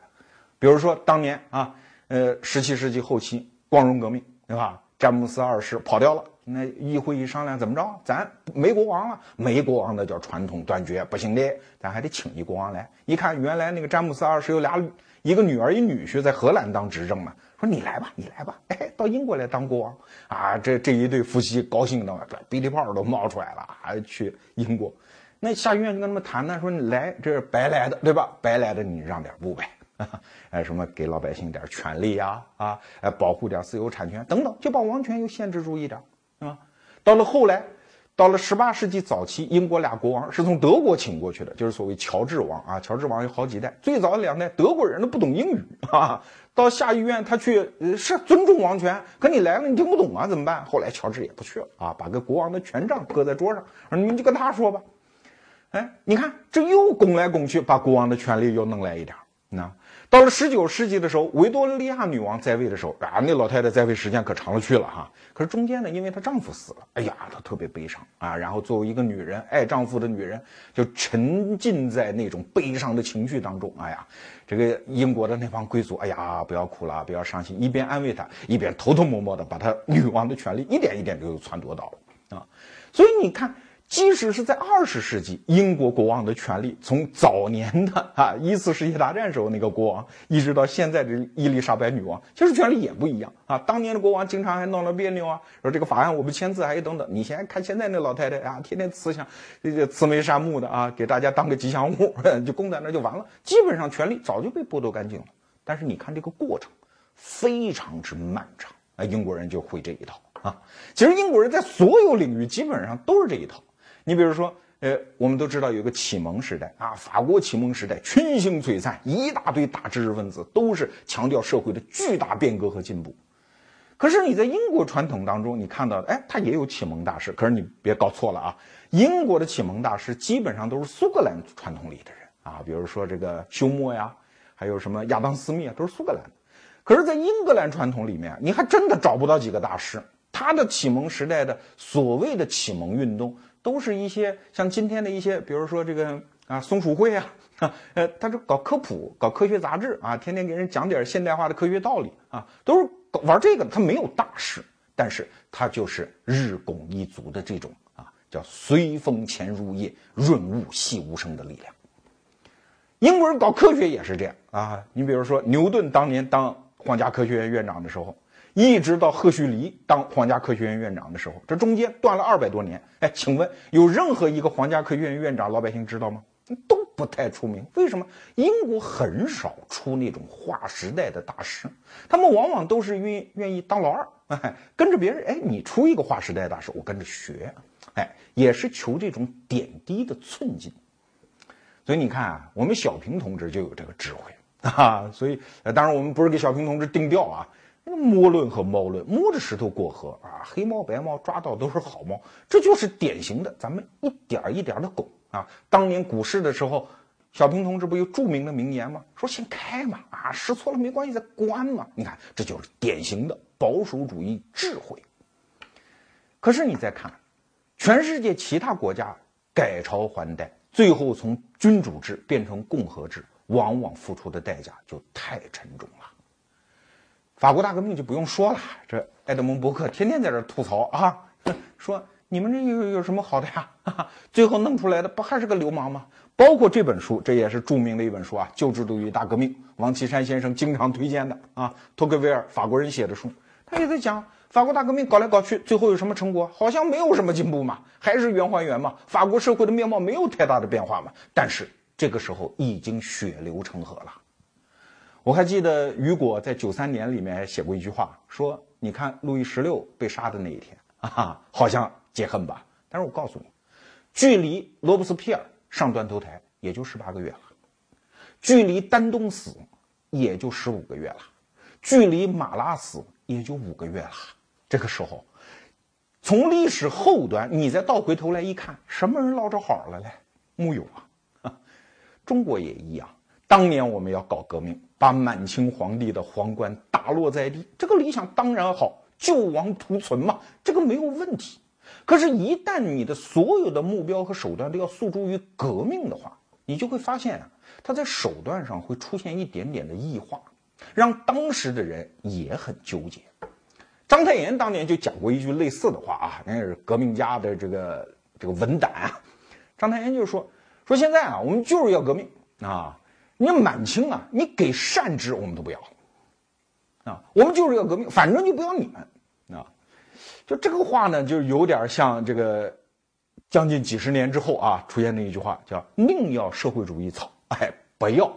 比如说当年啊，呃，十七世纪后期光荣革命，对吧？詹姆斯二世跑掉了。那议会一商量，怎么着？咱没国王了，没国王那叫传统断绝，不行的，咱还得请一国王来。一看，原来那个詹姆斯二世有俩，一个女儿，一女婿在荷兰当执政嘛。说你来吧，你来吧，哎，到英国来当国王啊！这这一对夫妻高兴的，鼻涕泡都冒出来了，还去英国。那下议院就跟他们谈谈，说你来这是白来的，对吧？白来的你让点步呗。哎，什么给老百姓点权利呀？啊，哎，保护点私有产权等等，就把王权又限制住一点。是吧？到了后来，到了十八世纪早期，英国俩国王是从德国请过去的，就是所谓乔治王啊。乔治王有好几代，最早两代德国人都不懂英语啊。到下议院，他去是尊重王权，可你来了你听不懂啊，怎么办？后来乔治也不去了啊，把个国王的权杖搁在桌上，说你们就跟他说吧。哎，你看这又拱来拱去，把国王的权力又弄来一点。那到了十九世纪的时候，维多利亚女王在位的时候啊，那老太太在位时间可长了去了哈。可是中间呢，因为她丈夫死了，哎呀，她特别悲伤啊。然后作为一个女人，爱丈夫的女人，就沉浸在那种悲伤的情绪当中。哎呀，这个英国的那帮贵族，哎呀，不要哭了，不要伤心，一边安慰她，一边偷偷摸摸的把她女王的权利一点一点就篡夺到了啊。所以你看。即使是在二十世纪，英国国王的权力从早年的啊一次世界大战时候那个国王，一直到现在的伊丽莎白女王，其实权力也不一样啊。当年的国王经常还闹闹别扭啊，说这个法案我不签字，还有等等。你现在看现在那老太太啊，天天慈祥，这个慈眉善目的啊，给大家当个吉祥物，就供在那就完了。基本上权力早就被剥夺干净了。但是你看这个过程非常之漫长啊，英国人就会这一套啊。其实英国人在所有领域基本上都是这一套。你比如说，呃，我们都知道有个启蒙时代啊，法国启蒙时代群星璀璨，一大堆大知识分子都是强调社会的巨大变革和进步。可是你在英国传统当中，你看到，哎，他也有启蒙大师，可是你别搞错了啊，英国的启蒙大师基本上都是苏格兰传统里的人啊，比如说这个休谟呀，还有什么亚当斯密啊，都是苏格兰。可是，在英格兰传统里面，你还真的找不到几个大师。他的启蒙时代的所谓的启蒙运动，都是一些像今天的一些，比如说这个啊松鼠会啊，呃，他是搞科普、搞科学杂志啊，天天给人讲点现代化的科学道理啊，都是搞玩这个。他没有大事，但是他就是日拱一卒的这种啊，叫随风潜入夜，润物细无声的力量。英国人搞科学也是这样啊，你比如说牛顿当年当皇家科学院院长的时候。一直到赫胥黎当皇家科学院院长的时候，这中间断了二百多年。哎，请问有任何一个皇家科学院院长老百姓知道吗？都不太出名。为什么？英国很少出那种划时代的大师，他们往往都是愿愿意当老二，哎，跟着别人。哎，你出一个划时代大师，我跟着学。哎，也是求这种点滴的寸进。所以你看啊，我们小平同志就有这个智慧啊。所以，当然我们不是给小平同志定调啊。摸论和猫论，摸着石头过河啊，黑猫白猫抓到都是好猫，这就是典型的，咱们一点一点的拱啊。当年股市的时候，小平同志不有著名的名言吗？说先开嘛，啊，试错了没关系，再关嘛。你看，这就是典型的保守主义智慧。可是你再看，全世界其他国家改朝换代，最后从君主制变成共和制，往往付出的代价就太沉重了。法国大革命就不用说了，这埃德蒙·伯克天天在这吐槽啊，说你们这有有什么好的呀？最后弄出来的不还是个流氓吗？包括这本书，这也是著名的一本书啊，《旧制度与大革命》，王岐山先生经常推荐的啊，托克维尔法国人写的书，他也在讲法国大革命搞来搞去，最后有什么成果？好像没有什么进步嘛，还是原还原嘛，法国社会的面貌没有太大的变化嘛。但是这个时候已经血流成河了。我还记得雨果在九三年里面写过一句话，说：“你看路易十六被杀的那一天啊，好像解恨吧？但是我告诉你，距离罗伯斯庇尔上断头台也就十八个月了，距离丹东死也就十五个月了，距离马拉死也就五个月了。这个时候，从历史后端你再倒回头来一看，什么人捞着好了嘞？木有啊，中国也一样。当年我们要搞革命。”把满清皇帝的皇冠打落在地，这个理想当然好，救亡图存嘛，这个没有问题。可是，一旦你的所有的目标和手段都要诉诸于革命的话，你就会发现啊，他在手段上会出现一点点的异化，让当时的人也很纠结。章太炎当年就讲过一句类似的话啊，那是革命家的这个这个文胆啊。章太炎就说说现在啊，我们就是要革命啊。你满清啊，你给善治我们都不要，啊，我们就是要革命，反正就不要你们，啊，就这个话呢，就有点像这个将近几十年之后啊出现的一句话，叫宁要社会主义草，哎，不要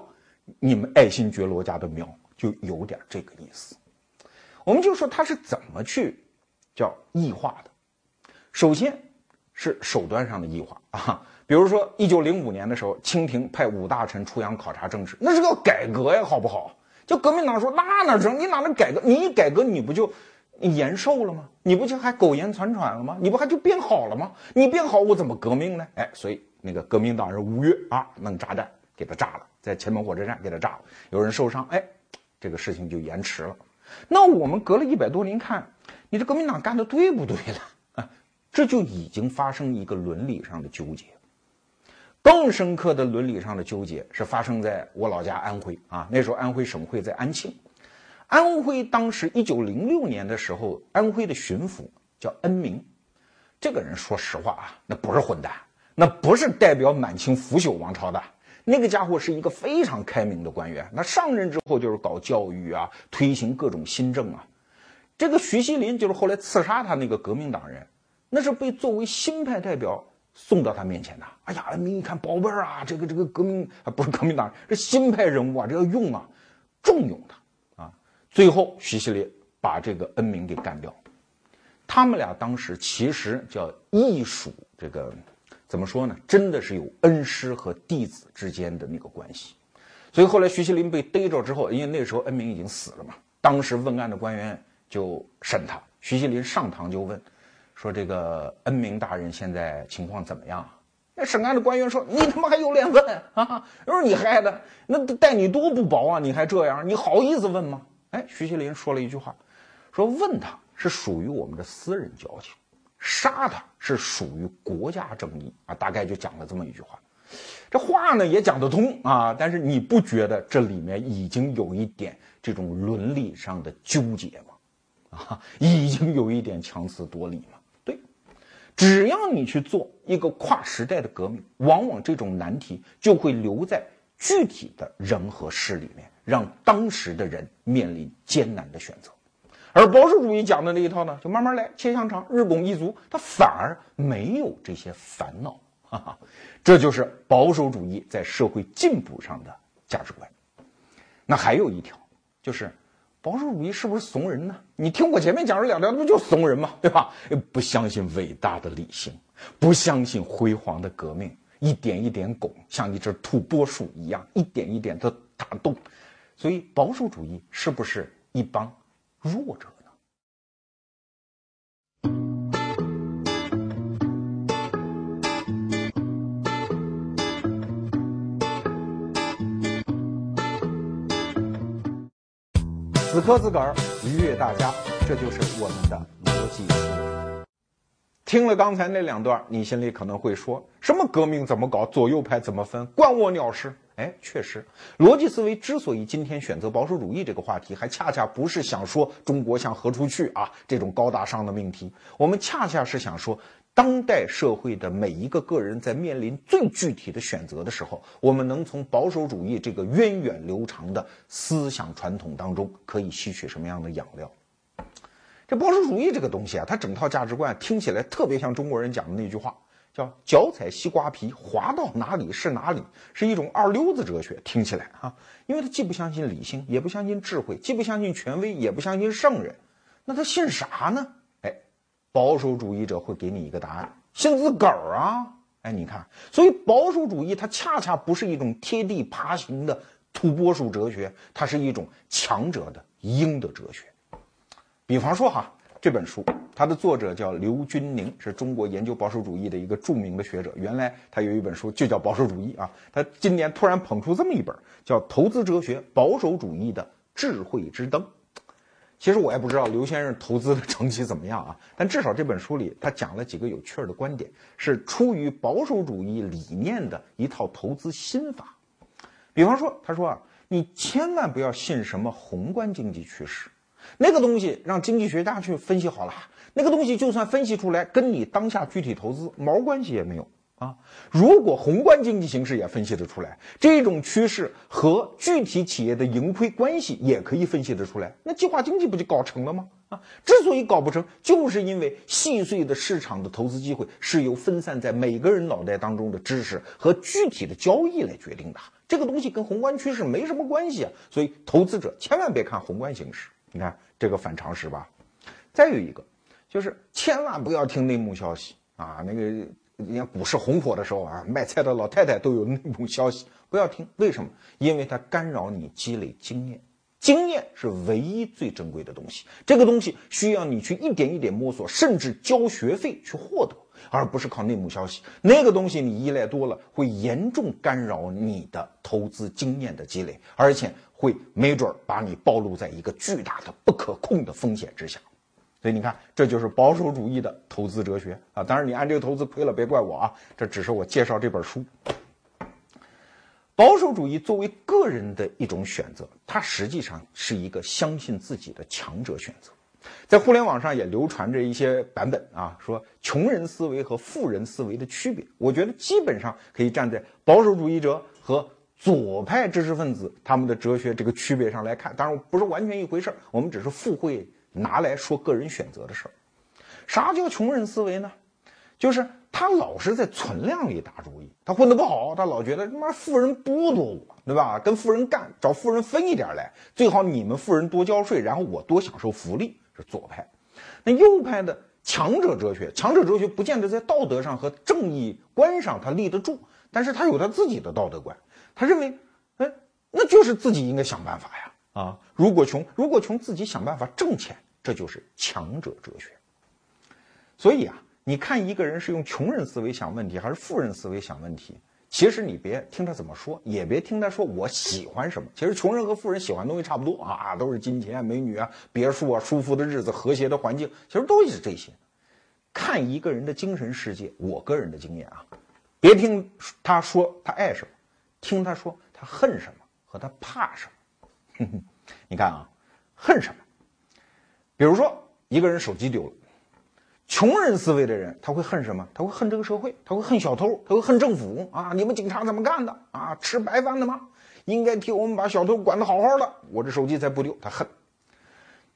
你们爱新觉罗家的苗，就有点这个意思。我们就说他是怎么去叫异化的，首先是手段上的异化啊。比如说，一九零五年的时候，清廷派五大臣出洋考察政治，那是个改革呀，好不好？就革命党说，那哪成？你哪能改革？你一改革，你不就延寿了吗？你不就还苟延残喘了吗？你不还就变好了吗？你变好，我怎么革命呢？哎，所以那个革命党人五月啊，弄炸弹给他炸了，在前门火车站给他炸了，有人受伤，哎，这个事情就延迟了。那我们隔了一百多年看，你这革命党干的对不对了？啊，这就已经发生一个伦理上的纠结。更深刻的伦理上的纠结是发生在我老家安徽啊，那时候安徽省会在安庆，安徽当时一九零六年的时候，安徽的巡抚叫恩铭，这个人说实话啊，那不是混蛋，那不是代表满清腐朽王朝的，那个家伙是一个非常开明的官员，那上任之后就是搞教育啊，推行各种新政啊，这个徐锡麟就是后来刺杀他那个革命党人，那是被作为新派代表。送到他面前的，哎呀，恩明一看，宝贝儿啊，这个这个革命啊，不是革命党，这新派人物啊，这要用啊，重用他啊。最后，徐锡麟把这个恩明给干掉。他们俩当时其实叫义属，这个怎么说呢？真的是有恩师和弟子之间的那个关系。所以后来徐锡麟被逮着之后，因为那时候恩明已经死了嘛，当时问案的官员就审他，徐锡麟上堂就问。说这个恩明大人现在情况怎么样？那审案的官员说：“你他妈还有脸问啊？都是你害的，那待你多不薄啊！你还这样，你好意思问吗？”哎，徐锡林说了一句话，说问他是属于我们的私人交情，杀他是属于国家正义啊，大概就讲了这么一句话。这话呢也讲得通啊，但是你不觉得这里面已经有一点这种伦理上的纠结吗？啊，已经有一点强词夺理吗？只要你去做一个跨时代的革命，往往这种难题就会留在具体的人和事里面。让当时的人面临艰难的选择，而保守主义讲的那一套呢，就慢慢来，切香肠，日拱一卒，他反而没有这些烦恼，哈哈，这就是保守主义在社会进步上的价值观。那还有一条，就是保守主义是不是怂人呢？你听我前面讲了两条，那不就怂人吗？对吧？不相信伟大的理性，不相信辉煌的革命，一点一点拱，像一只土拨鼠一样，一点一点的打洞。所以，保守主义是不是一帮弱者死磕自个儿，愉悦大家，这就是我们的逻辑思维。听了刚才那两段，你心里可能会说：什么革命怎么搞？左右派怎么分？关我鸟事！哎，确实，逻辑思维之所以今天选择保守主义这个话题，还恰恰不是想说中国向何处去啊这种高大上的命题，我们恰恰是想说，当代社会的每一个个人在面临最具体的选择的时候，我们能从保守主义这个源远流长的思想传统当中，可以吸取什么样的养料？这保守主义这个东西啊，它整套价值观听起来特别像中国人讲的那句话。叫脚踩西瓜皮，滑到哪里是哪里，是一种二流子哲学。听起来啊，因为他既不相信理性，也不相信智慧，既不相信权威，也不相信圣人，那他信啥呢？保守主义者会给你一个答案：信自个儿啊！哎，你看，所以保守主义它恰恰不是一种贴地爬行的土拨鼠哲学，它是一种强者的鹰的哲学。比方说哈。这本书，它的作者叫刘军宁，是中国研究保守主义的一个著名的学者。原来他有一本书就叫《保守主义》啊，他今年突然捧出这么一本，叫《投资哲学：保守主义的智慧之灯》。其实我也不知道刘先生投资的成绩怎么样啊，但至少这本书里他讲了几个有趣的观点，是出于保守主义理念的一套投资心法。比方说，他说啊，你千万不要信什么宏观经济趋势。那个东西让经济学家去分析好了，那个东西就算分析出来，跟你当下具体投资毛关系也没有啊。如果宏观经济形势也分析得出来，这种趋势和具体企业的盈亏关系也可以分析得出来，那计划经济不就搞成了吗？啊，之所以搞不成，就是因为细碎的市场的投资机会是由分散在每个人脑袋当中的知识和具体的交易来决定的，这个东西跟宏观趋势没什么关系啊。所以投资者千万别看宏观形势。你看这个反常识吧，再有一个就是千万不要听内幕消息啊！那个人家股市红火的时候啊，卖菜的老太太都有内幕消息，不要听。为什么？因为它干扰你积累经验，经验是唯一最珍贵的东西。这个东西需要你去一点一点摸索，甚至交学费去获得，而不是靠内幕消息。那个东西你依赖多了，会严重干扰你的投资经验的积累，而且。会没准把你暴露在一个巨大的不可控的风险之下，所以你看，这就是保守主义的投资哲学啊！当然，你按这个投资亏了，别怪我啊，这只是我介绍这本书。保守主义作为个人的一种选择，它实际上是一个相信自己的强者选择。在互联网上也流传着一些版本啊，说穷人思维和富人思维的区别，我觉得基本上可以站在保守主义者和。左派知识分子他们的哲学这个区别上来看，当然不是完全一回事儿。我们只是附会拿来说个人选择的事儿。啥叫穷人思维呢？就是他老是在存量里打主意。他混得不好，他老觉得他妈富人剥夺我，对吧？跟富人干，找富人分一点来，最好你们富人多交税，然后我多享受福利。是左派。那右派的强者哲学，强者哲学不见得在道德上和正义观上他立得住，但是他有他自己的道德观。他认为，哎，那就是自己应该想办法呀！啊，如果穷，如果穷，自己想办法挣钱，这就是强者哲学。所以啊，你看一个人是用穷人思维想问题，还是富人思维想问题，其实你别听他怎么说，也别听他说我喜欢什么。其实穷人和富人喜欢东西差不多啊，都是金钱、美女啊、别墅啊、舒服的日子、和谐的环境，其实都是这些。看一个人的精神世界，我个人的经验啊，别听他说他爱什么，听他说他恨什么和他怕什么。你看啊，恨什么？比如说一个人手机丢了。穷人思维的人，他会恨什么？他会恨这个社会，他会恨小偷，他会恨政府啊！你们警察怎么干的啊？吃白饭的吗？应该替我们把小偷管得好好的，我这手机才不丢。他恨。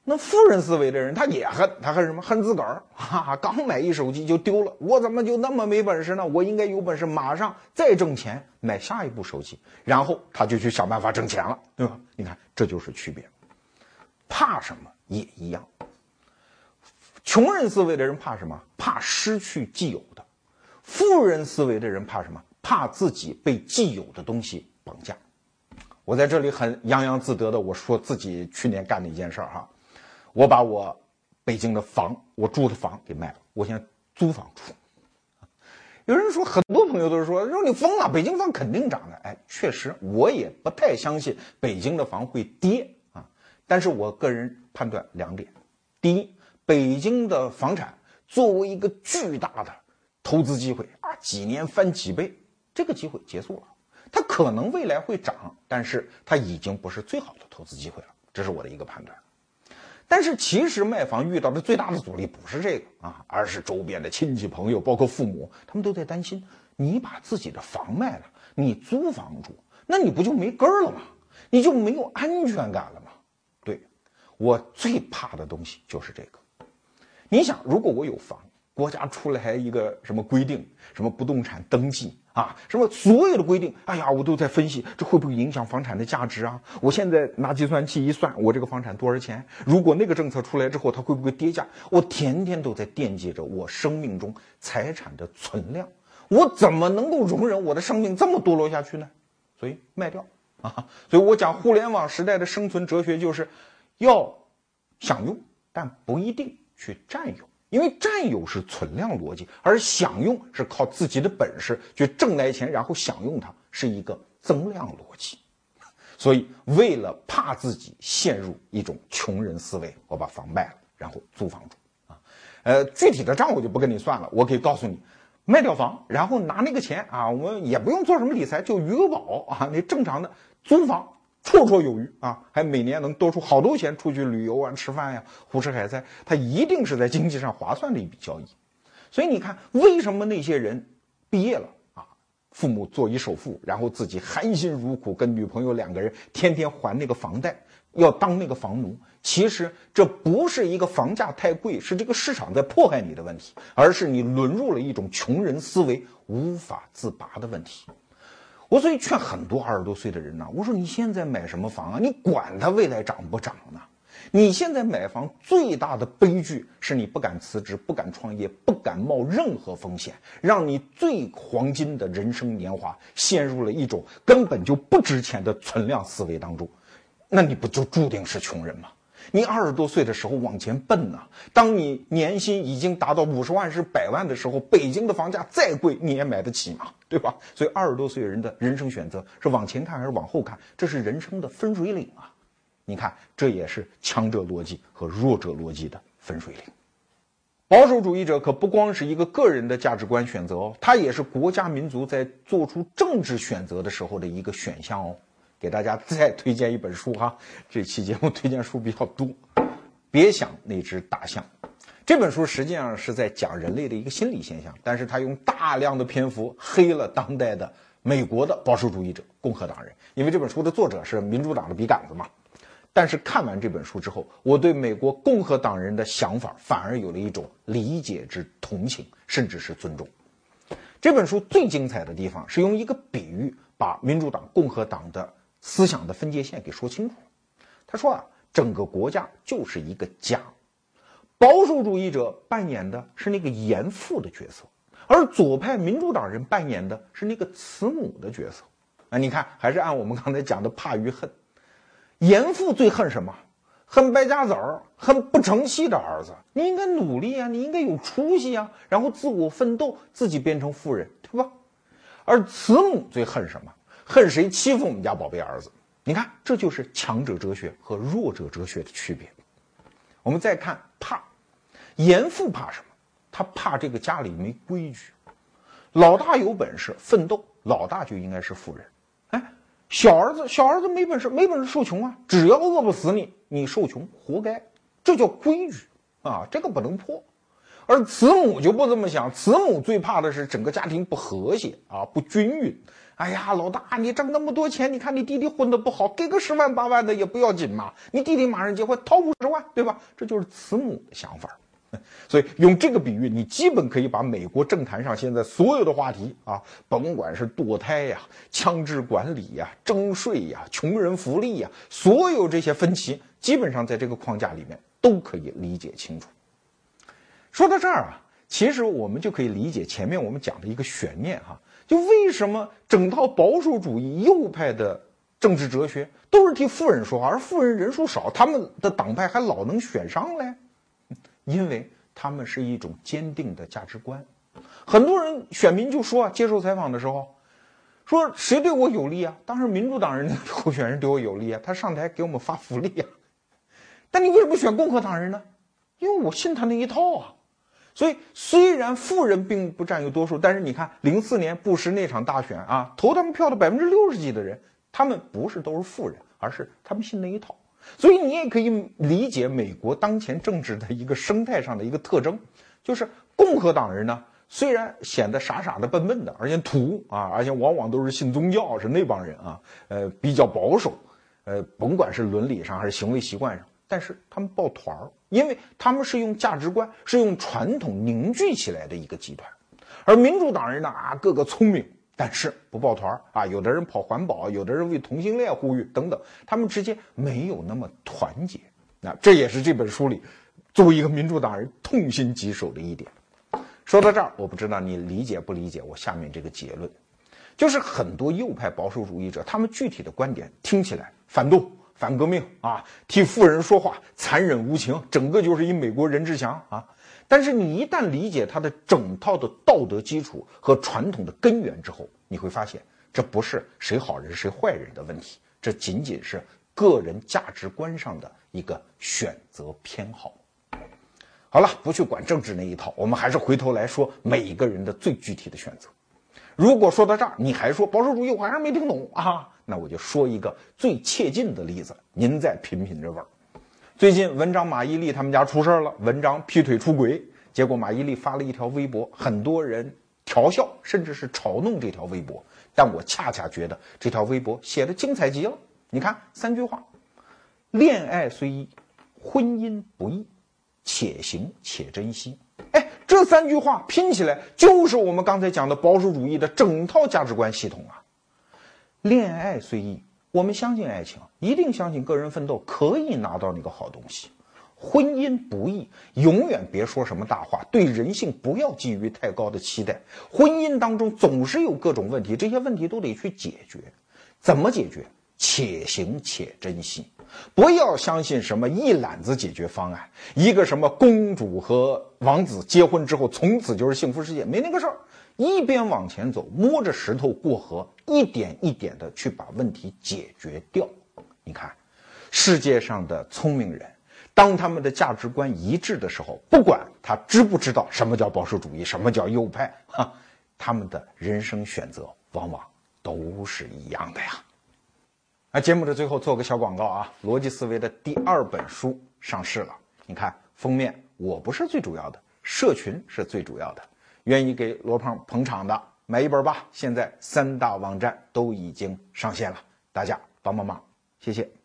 那富人思维的人，他也恨，他恨什么？恨自个儿啊！刚买一手机就丢了，我怎么就那么没本事呢？我应该有本事马上再挣钱买下一部手机，然后他就去想办法挣钱了，对吧？你看，这就是区别。怕什么也一样。穷人思维的人怕什么？怕失去既有的；富人思维的人怕什么？怕自己被既有的东西绑架。我在这里很洋洋自得的，我说自己去年干的一件事儿哈，我把我北京的房，我住的房给卖了，我现在租房住。有人说，很多朋友都是说，说你疯了，北京房肯定涨的。哎，确实，我也不太相信北京的房会跌。但是我个人判断两点：第一，北京的房产作为一个巨大的投资机会啊，几年翻几倍，这个机会结束了。它可能未来会涨，但是它已经不是最好的投资机会了。这是我的一个判断。但是其实卖房遇到的最大的阻力不是这个啊，而是周边的亲戚朋友，包括父母，他们都在担心：你把自己的房卖了，你租房住，那你不就没根儿了吗？你就没有安全感了？我最怕的东西就是这个。你想，如果我有房，国家出来一个什么规定，什么不动产登记啊，什么所有的规定，哎呀，我都在分析这会不会影响房产的价值啊？我现在拿计算器一算，我这个房产多少钱？如果那个政策出来之后，它会不会跌价？我天天都在惦记着我生命中财产的存量，我怎么能够容忍我的生命这么堕落下去呢？所以卖掉啊！所以我讲互联网时代的生存哲学就是，要享用，但不一定。去占有，因为占有是存量逻辑，而享用是靠自己的本事去挣来钱，然后享用它，是一个增量逻辑。所以，为了怕自己陷入一种穷人思维，我把房卖了，然后租房住。啊，呃，具体的账我就不跟你算了，我可以告诉你，卖掉房，然后拿那个钱啊，我们也不用做什么理财，就余额宝啊，你正常的租房。绰绰有余啊，还每年能多出好多钱出去旅游啊、吃饭呀、胡吃海塞，他一定是在经济上划算的一笔交易。所以你看，为什么那些人毕业了啊，父母做一首付，然后自己含辛茹苦跟女朋友两个人天天还那个房贷，要当那个房奴？其实这不是一个房价太贵，是这个市场在迫害你的问题，而是你沦入了一种穷人思维无法自拔的问题。我所以劝很多二十多岁的人呢，我说你现在买什么房啊？你管它未来涨不涨呢？你现在买房最大的悲剧是你不敢辞职，不敢创业，不敢冒任何风险，让你最黄金的人生年华陷入了一种根本就不值钱的存量思维当中，那你不就注定是穷人吗？你二十多岁的时候往前奔呐，当你年薪已经达到五十万是百万的时候，北京的房价再贵你也买得起嘛，对吧？所以二十多岁人的人生选择是往前看还是往后看，这是人生的分水岭啊！你看，这也是强者逻辑和弱者逻辑的分水岭。保守主义者可不光是一个个人的价值观选择哦，它也是国家民族在做出政治选择的时候的一个选项哦。给大家再推荐一本书哈，这期节目推荐书比较多。别想那只大象，这本书实际上是在讲人类的一个心理现象，但是他用大量的篇幅黑了当代的美国的保守主义者、共和党人，因为这本书的作者是民主党的笔杆子嘛。但是看完这本书之后，我对美国共和党人的想法反而有了一种理解之同情，甚至是尊重。这本书最精彩的地方是用一个比喻把民主党、共和党的。思想的分界线给说清楚了。他说啊，整个国家就是一个家，保守主义者扮演的是那个严父的角色，而左派民主党人扮演的是那个慈母的角色。啊，你看，还是按我们刚才讲的怕与恨。严父最恨什么？恨败家子儿，恨不成器的儿子。你应该努力啊，你应该有出息啊，然后自我奋斗，自己变成富人，对吧？而慈母最恨什么？恨谁欺负我们家宝贝儿子？你看，这就是强者哲学和弱者哲学的区别。我们再看怕，严父怕什么？他怕这个家里没规矩。老大有本事奋斗，老大就应该是富人。哎，小儿子小儿子没本事，没本事受穷啊！只要饿不死你，你受穷活该。这叫规矩啊，这个不能破。而慈母就不这么想，慈母最怕的是整个家庭不和谐啊，不均匀。哎呀，老大，你挣那么多钱，你看你弟弟混得不好，给个十万八万的也不要紧嘛。你弟弟马上结婚，掏五十万，对吧？这就是慈母的想法。所以用这个比喻，你基本可以把美国政坛上现在所有的话题啊，甭管是堕胎呀、枪支管理呀、征税呀、穷人福利呀，所有这些分歧，基本上在这个框架里面都可以理解清楚。说到这儿啊，其实我们就可以理解前面我们讲的一个悬念哈，就为什么整套保守主义右派的政治哲学都是替富人说话，而富人人数少，他们的党派还老能选上嘞？因为他们是一种坚定的价值观，很多人选民就说啊，接受采访的时候，说谁对我有利啊？当然民主党人的候选人对我有利啊，他上台给我们发福利啊。但你为什么选共和党人呢？因为我信他那一套啊。所以虽然富人并不占有多数，但是你看零四年布什那场大选啊，投他们票的百分之六十几的人，他们不是都是富人，而是他们信那一套。所以你也可以理解美国当前政治的一个生态上的一个特征，就是共和党人呢，虽然显得傻傻的、笨笨的，而且土啊，而且往往都是信宗教，是那帮人啊，呃，比较保守，呃，甭管是伦理上还是行为习惯上，但是他们抱团儿，因为他们是用价值观、是用传统凝聚起来的一个集团，而民主党人呢啊，个个聪明。但是不抱团啊，有的人跑环保，有的人为同性恋呼吁等等，他们之间没有那么团结。那这也是这本书里作为一个民主党人痛心疾首的一点。说到这儿，我不知道你理解不理解我下面这个结论，就是很多右派保守主义者，他们具体的观点听起来反动、反革命啊，替富人说话，残忍无情，整个就是一美国任志强啊。但是你一旦理解他的整套的道德基础和传统的根源之后，你会发现这不是谁好人谁坏人的问题，这仅仅是个人价值观上的一个选择偏好。好了，不去管政治那一套，我们还是回头来说每一个人的最具体的选择。如果说到这儿你还说保守主义，我还是没听懂啊，那我就说一个最切近的例子，您再品品这味儿。最近文章马伊琍他们家出事儿了，文章劈腿出轨，结果马伊琍发了一条微博，很多人调笑甚至是嘲弄这条微博，但我恰恰觉得这条微博写的精彩极了。你看三句话：恋爱虽易，婚姻不易，且行且珍惜。哎，这三句话拼起来就是我们刚才讲的保守主义的整套价值观系统啊。恋爱虽易。我们相信爱情，一定相信个人奋斗可以拿到那个好东西。婚姻不易，永远别说什么大话，对人性不要寄予太高的期待。婚姻当中总是有各种问题，这些问题都得去解决。怎么解决？且行且珍惜，不要相信什么一揽子解决方案，一个什么公主和王子结婚之后从此就是幸福世界，没那个事儿。一边往前走，摸着石头过河，一点一点的去把问题解决掉。你看，世界上的聪明人，当他们的价值观一致的时候，不管他知不知道什么叫保守主义，什么叫右派，哈，他们的人生选择往往都是一样的呀。啊，节目的最后做个小广告啊，逻辑思维的第二本书上市了。你看封面，我不是最主要的，社群是最主要的。愿意给罗胖捧场的，买一本吧！现在三大网站都已经上线了，大家帮帮忙，谢谢。